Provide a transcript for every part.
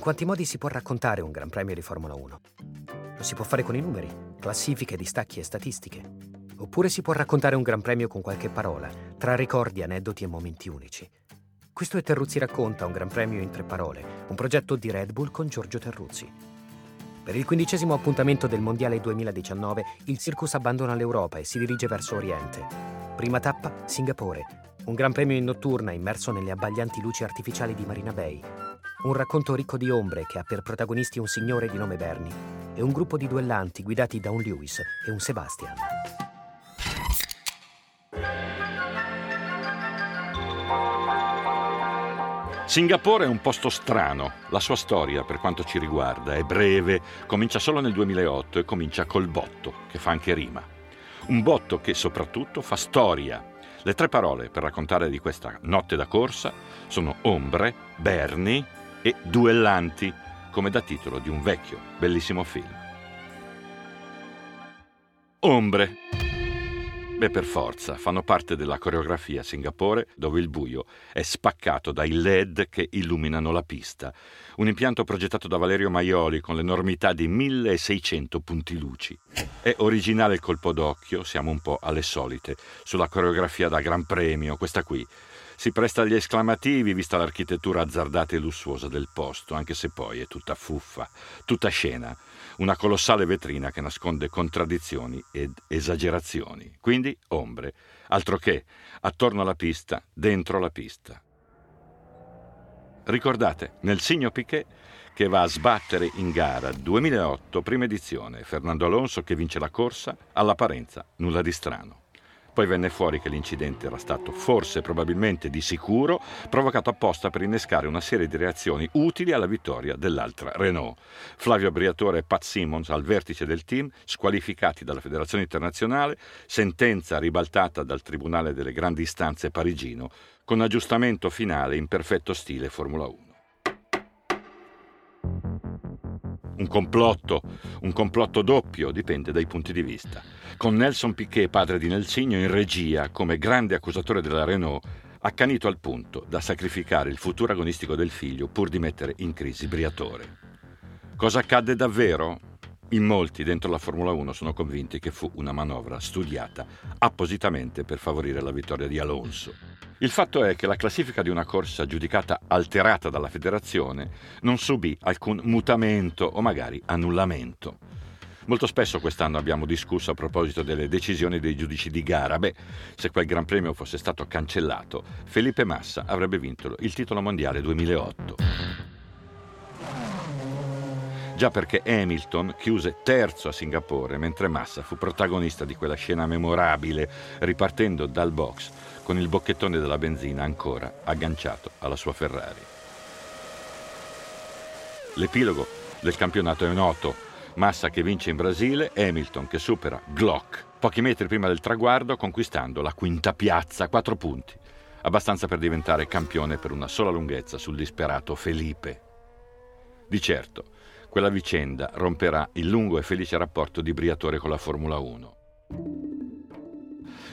In quanti modi si può raccontare un Gran Premio di Formula 1? Lo si può fare con i numeri, classifiche, distacchi e statistiche. Oppure si può raccontare un Gran Premio con qualche parola, tra ricordi, aneddoti e momenti unici. Questo è Terruzzi racconta, un Gran Premio in tre parole, un progetto di Red Bull con Giorgio Terruzzi. Per il quindicesimo appuntamento del Mondiale 2019, il circus abbandona l'Europa e si dirige verso Oriente. Prima tappa, Singapore, un Gran Premio in notturna immerso nelle abbaglianti luci artificiali di Marina Bay, un racconto ricco di ombre che ha per protagonisti un signore di nome Bernie e un gruppo di duellanti guidati da un Lewis e un Sebastian. Singapore è un posto strano. La sua storia, per quanto ci riguarda, è breve, comincia solo nel 2008 e comincia col botto, che fa anche rima. Un botto che soprattutto fa storia. Le tre parole per raccontare di questa notte da corsa sono ombre, Bernie e Duellanti, come da titolo di un vecchio, bellissimo film. Ombre. Beh, per forza, fanno parte della coreografia a Singapore, dove il buio è spaccato dai LED che illuminano la pista. Un impianto progettato da Valerio Maioli con l'enormità di 1600 punti luci. È originale il colpo d'occhio, siamo un po' alle solite, sulla coreografia da Gran Premio, questa qui, si presta agli esclamativi vista l'architettura azzardata e lussuosa del posto, anche se poi è tutta fuffa, tutta scena, una colossale vetrina che nasconde contraddizioni ed esagerazioni, quindi ombre, altro che attorno alla pista, dentro la pista. Ricordate, nel Signo Piquet che va a sbattere in gara 2008, prima edizione, Fernando Alonso che vince la corsa, all'apparenza nulla di strano. Poi venne fuori che l'incidente era stato forse, probabilmente di sicuro, provocato apposta per innescare una serie di reazioni utili alla vittoria dell'altra Renault. Flavio Briatore e Pat Simmons al vertice del team, squalificati dalla Federazione Internazionale, sentenza ribaltata dal Tribunale delle Grandi Istanze parigino, con aggiustamento finale in perfetto stile Formula 1. Un complotto, un complotto doppio, dipende dai punti di vista. Con Nelson Piquet, padre di Nelsigno, in regia come grande accusatore della Renault, accanito al punto da sacrificare il futuro agonistico del figlio pur di mettere in crisi Briatore. Cosa accadde davvero? In molti dentro la Formula 1 sono convinti che fu una manovra studiata appositamente per favorire la vittoria di Alonso. Il fatto è che la classifica di una corsa giudicata alterata dalla federazione non subì alcun mutamento o magari annullamento. Molto spesso quest'anno abbiamo discusso a proposito delle decisioni dei giudici di gara. Beh, se quel Gran Premio fosse stato cancellato, Felipe Massa avrebbe vinto il titolo mondiale 2008. Già perché Hamilton chiuse terzo a Singapore, mentre Massa fu protagonista di quella scena memorabile, ripartendo dal box con il bocchettone della benzina ancora agganciato alla sua Ferrari. L'epilogo del campionato è noto. Massa che vince in Brasile, Hamilton che supera Glock pochi metri prima del traguardo conquistando la quinta piazza, quattro punti, abbastanza per diventare campione per una sola lunghezza sul disperato Felipe. Di certo, quella vicenda romperà il lungo e felice rapporto di Briatore con la Formula 1.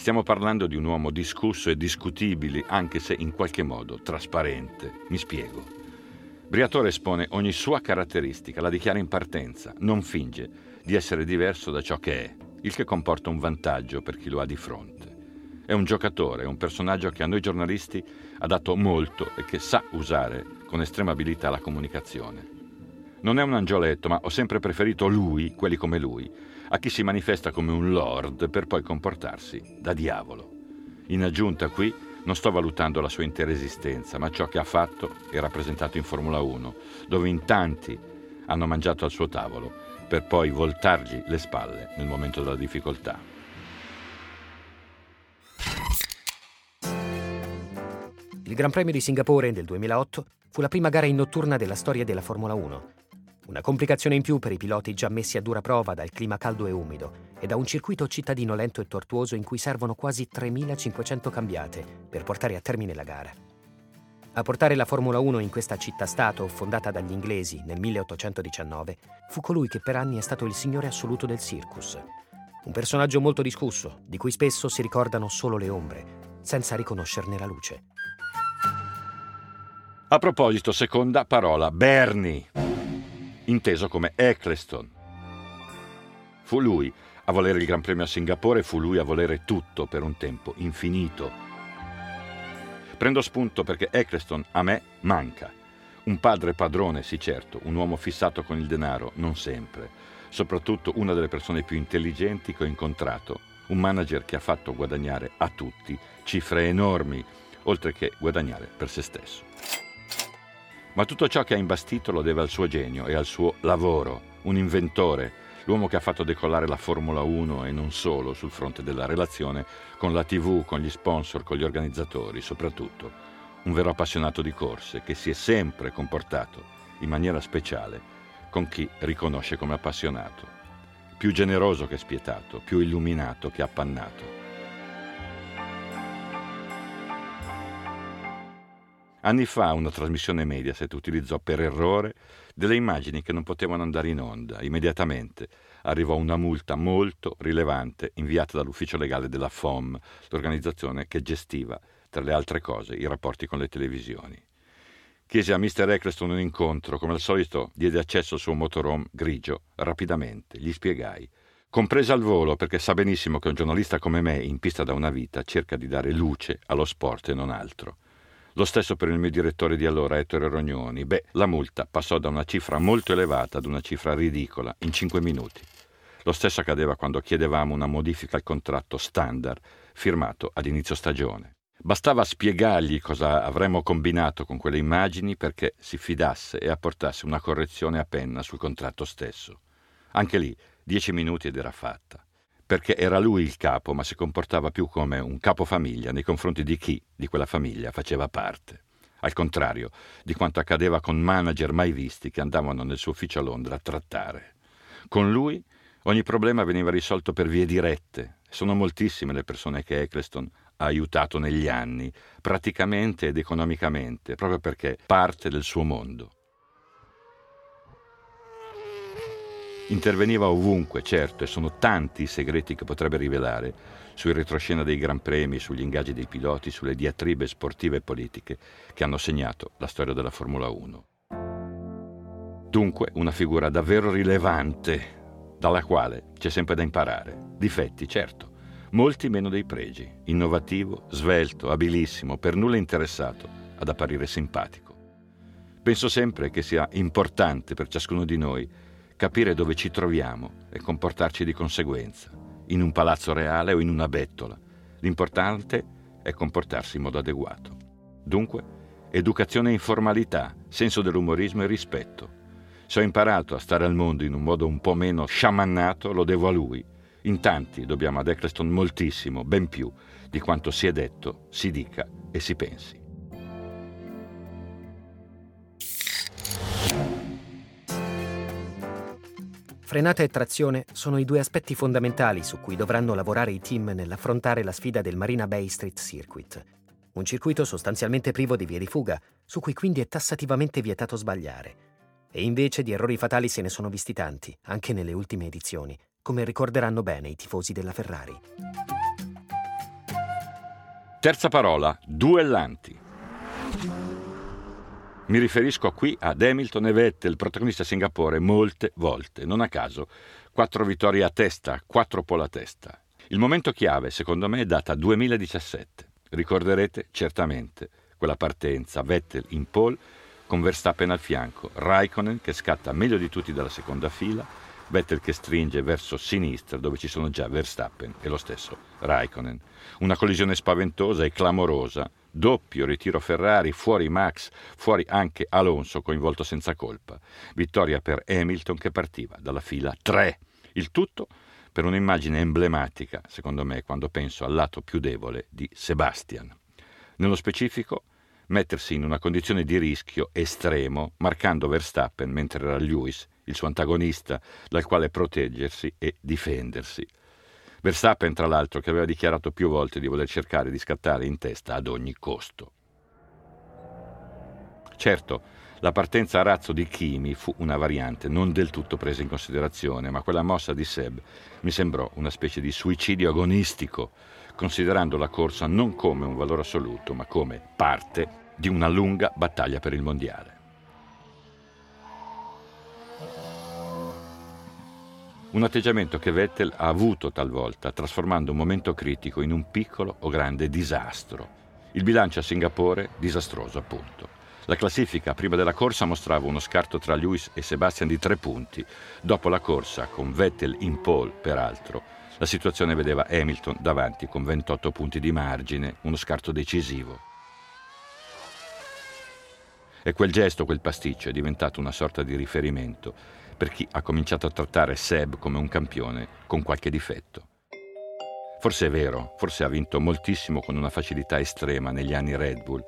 Stiamo parlando di un uomo discusso e discutibile, anche se in qualche modo trasparente. Mi spiego. Briatore espone ogni sua caratteristica, la dichiara in partenza, non finge di essere diverso da ciò che è, il che comporta un vantaggio per chi lo ha di fronte. È un giocatore, un personaggio che a noi giornalisti ha dato molto e che sa usare con estrema abilità la comunicazione. Non è un angioletto, ma ho sempre preferito lui, quelli come lui, a chi si manifesta come un lord per poi comportarsi da diavolo. In aggiunta qui non sto valutando la sua intera esistenza, ma ciò che ha fatto e rappresentato in Formula 1, dove in tanti hanno mangiato al suo tavolo per poi voltargli le spalle nel momento della difficoltà. Il Gran Premio di Singapore del 2008 fu la prima gara in notturna della storia della Formula 1 una complicazione in più per i piloti già messi a dura prova dal clima caldo e umido e da un circuito cittadino lento e tortuoso in cui servono quasi 3.500 cambiate per portare a termine la gara. A portare la Formula 1 in questa città-stato, fondata dagli inglesi nel 1819, fu colui che per anni è stato il signore assoluto del circus. Un personaggio molto discusso, di cui spesso si ricordano solo le ombre, senza riconoscerne la luce. A proposito, seconda parola, Bernie, inteso come Eccleston. Fu lui a volere il Gran Premio a Singapore, fu lui a volere tutto per un tempo infinito. Prendo spunto perché Eccleston a me manca. Un padre padrone, sì certo, un uomo fissato con il denaro, non sempre. Soprattutto una delle persone più intelligenti che ho incontrato, un manager che ha fatto guadagnare a tutti cifre enormi, oltre che guadagnare per se stesso. Ma tutto ciò che ha imbastito lo deve al suo genio e al suo lavoro, un inventore, l'uomo che ha fatto decollare la Formula 1 e non solo sul fronte della relazione con la TV, con gli sponsor, con gli organizzatori, soprattutto un vero appassionato di corse che si è sempre comportato in maniera speciale con chi riconosce come appassionato, più generoso che spietato, più illuminato che appannato. Anni fa una trasmissione Mediaset utilizzò per errore delle immagini che non potevano andare in onda. Immediatamente arrivò una multa molto rilevante inviata dall'ufficio legale della FOM, l'organizzazione che gestiva, tra le altre cose, i rapporti con le televisioni. Chiese a Mr. Eccleston un incontro, come al solito diede accesso al suo motorhome grigio, rapidamente, gli spiegai. Compresa al volo, perché sa benissimo che un giornalista come me, in pista da una vita, cerca di dare luce allo sport e non altro. Lo stesso per il mio direttore di allora, Ettore Rognoni. Beh, la multa passò da una cifra molto elevata ad una cifra ridicola in cinque minuti. Lo stesso accadeva quando chiedevamo una modifica al contratto standard firmato ad inizio stagione. Bastava spiegargli cosa avremmo combinato con quelle immagini perché si fidasse e apportasse una correzione a penna sul contratto stesso. Anche lì, dieci minuti ed era fatta perché era lui il capo, ma si comportava più come un capofamiglia nei confronti di chi di quella famiglia faceva parte. Al contrario di quanto accadeva con manager mai visti che andavano nel suo ufficio a Londra a trattare. Con lui ogni problema veniva risolto per vie dirette. Sono moltissime le persone che Eccleston ha aiutato negli anni, praticamente ed economicamente, proprio perché parte del suo mondo. Interveniva ovunque, certo, e sono tanti i segreti che potrebbe rivelare sui retroscena dei Gran Premi, sugli ingaggi dei piloti, sulle diatribe sportive e politiche che hanno segnato la storia della Formula 1. Dunque una figura davvero rilevante, dalla quale c'è sempre da imparare. Difetti, certo, molti meno dei pregi. Innovativo, svelto, abilissimo, per nulla interessato ad apparire simpatico. Penso sempre che sia importante per ciascuno di noi capire dove ci troviamo e comportarci di conseguenza, in un palazzo reale o in una bettola. L'importante è comportarsi in modo adeguato. Dunque, educazione e informalità, senso dell'umorismo e rispetto. Se ho imparato a stare al mondo in un modo un po' meno sciamannato, lo devo a lui. In tanti dobbiamo ad Eccleston moltissimo, ben più di quanto si è detto, si dica e si pensi. Frenata e trazione sono i due aspetti fondamentali su cui dovranno lavorare i team nell'affrontare la sfida del Marina Bay Street Circuit, un circuito sostanzialmente privo di vie di fuga, su cui quindi è tassativamente vietato sbagliare. E invece di errori fatali se ne sono visti tanti, anche nelle ultime edizioni, come ricorderanno bene i tifosi della Ferrari. Terza parola, duellanti. Mi riferisco qui ad Hamilton e Vettel, protagonista a Singapore, molte volte. Non a caso, quattro vittorie a testa, quattro pole a testa. Il momento chiave, secondo me, è data 2017. Ricorderete certamente quella partenza, Vettel in pole, con Verstappen al fianco, Raikkonen che scatta meglio di tutti dalla seconda fila, Vettel che stringe verso sinistra dove ci sono già Verstappen e lo stesso Raikkonen. Una collisione spaventosa e clamorosa Doppio ritiro Ferrari, fuori Max, fuori anche Alonso coinvolto senza colpa. Vittoria per Hamilton che partiva dalla fila 3. Il tutto per un'immagine emblematica, secondo me, quando penso al lato più debole di Sebastian. Nello specifico, mettersi in una condizione di rischio estremo, marcando Verstappen mentre era Lewis, il suo antagonista, dal quale proteggersi e difendersi. Verstappen, tra l'altro, che aveva dichiarato più volte di voler cercare di scattare in testa ad ogni costo. Certo, la partenza a razzo di Kimi fu una variante non del tutto presa in considerazione, ma quella mossa di Seb mi sembrò una specie di suicidio agonistico, considerando la corsa non come un valore assoluto, ma come parte di una lunga battaglia per il mondiale. Un atteggiamento che Vettel ha avuto talvolta, trasformando un momento critico in un piccolo o grande disastro. Il bilancio a Singapore disastroso, appunto. La classifica prima della corsa mostrava uno scarto tra Lewis e Sebastian di tre punti. Dopo la corsa, con Vettel in pole, peraltro, la situazione vedeva Hamilton davanti con 28 punti di margine, uno scarto decisivo. E quel gesto, quel pasticcio è diventato una sorta di riferimento per chi ha cominciato a trattare Seb come un campione con qualche difetto. Forse è vero, forse ha vinto moltissimo con una facilità estrema negli anni Red Bull,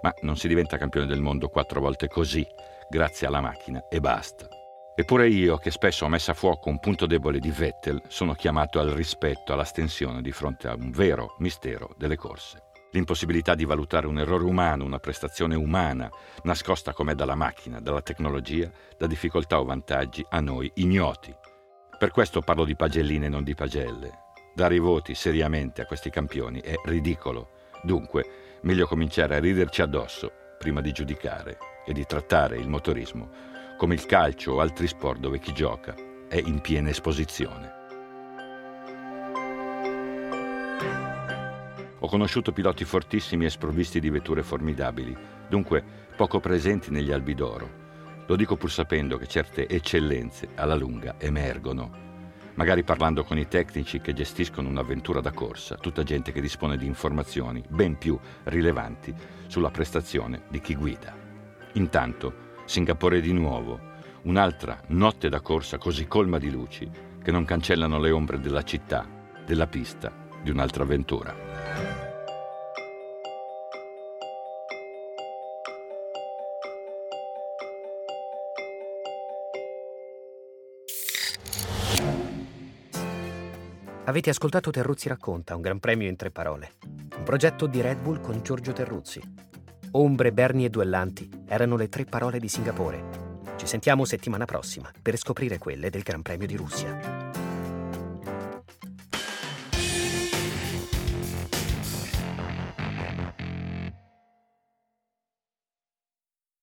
ma non si diventa campione del mondo quattro volte così, grazie alla macchina, e basta. Eppure io, che spesso ho messo a fuoco un punto debole di Vettel, sono chiamato al rispetto, all'astensione di fronte a un vero mistero delle corse l'impossibilità di valutare un errore umano, una prestazione umana, nascosta come dalla macchina, dalla tecnologia, da difficoltà o vantaggi a noi ignoti. Per questo parlo di pagelline e non di pagelle. Dare i voti seriamente a questi campioni è ridicolo. Dunque, meglio cominciare a riderci addosso prima di giudicare e di trattare il motorismo come il calcio o altri sport dove chi gioca è in piena esposizione. Ho conosciuto piloti fortissimi e sprovvisti di vetture formidabili, dunque poco presenti negli albi d'oro. Lo dico pur sapendo che certe eccellenze alla lunga emergono. Magari parlando con i tecnici che gestiscono un'avventura da corsa, tutta gente che dispone di informazioni ben più rilevanti sulla prestazione di chi guida. Intanto, Singapore di nuovo, un'altra notte da corsa così colma di luci che non cancellano le ombre della città, della pista, di un'altra avventura. Avete ascoltato Terruzzi racconta, un gran premio in tre parole. Un progetto di Red Bull con Giorgio Terruzzi. Ombre, Berni e Duellanti erano le tre parole di Singapore. Ci sentiamo settimana prossima per scoprire quelle del Gran Premio di Russia.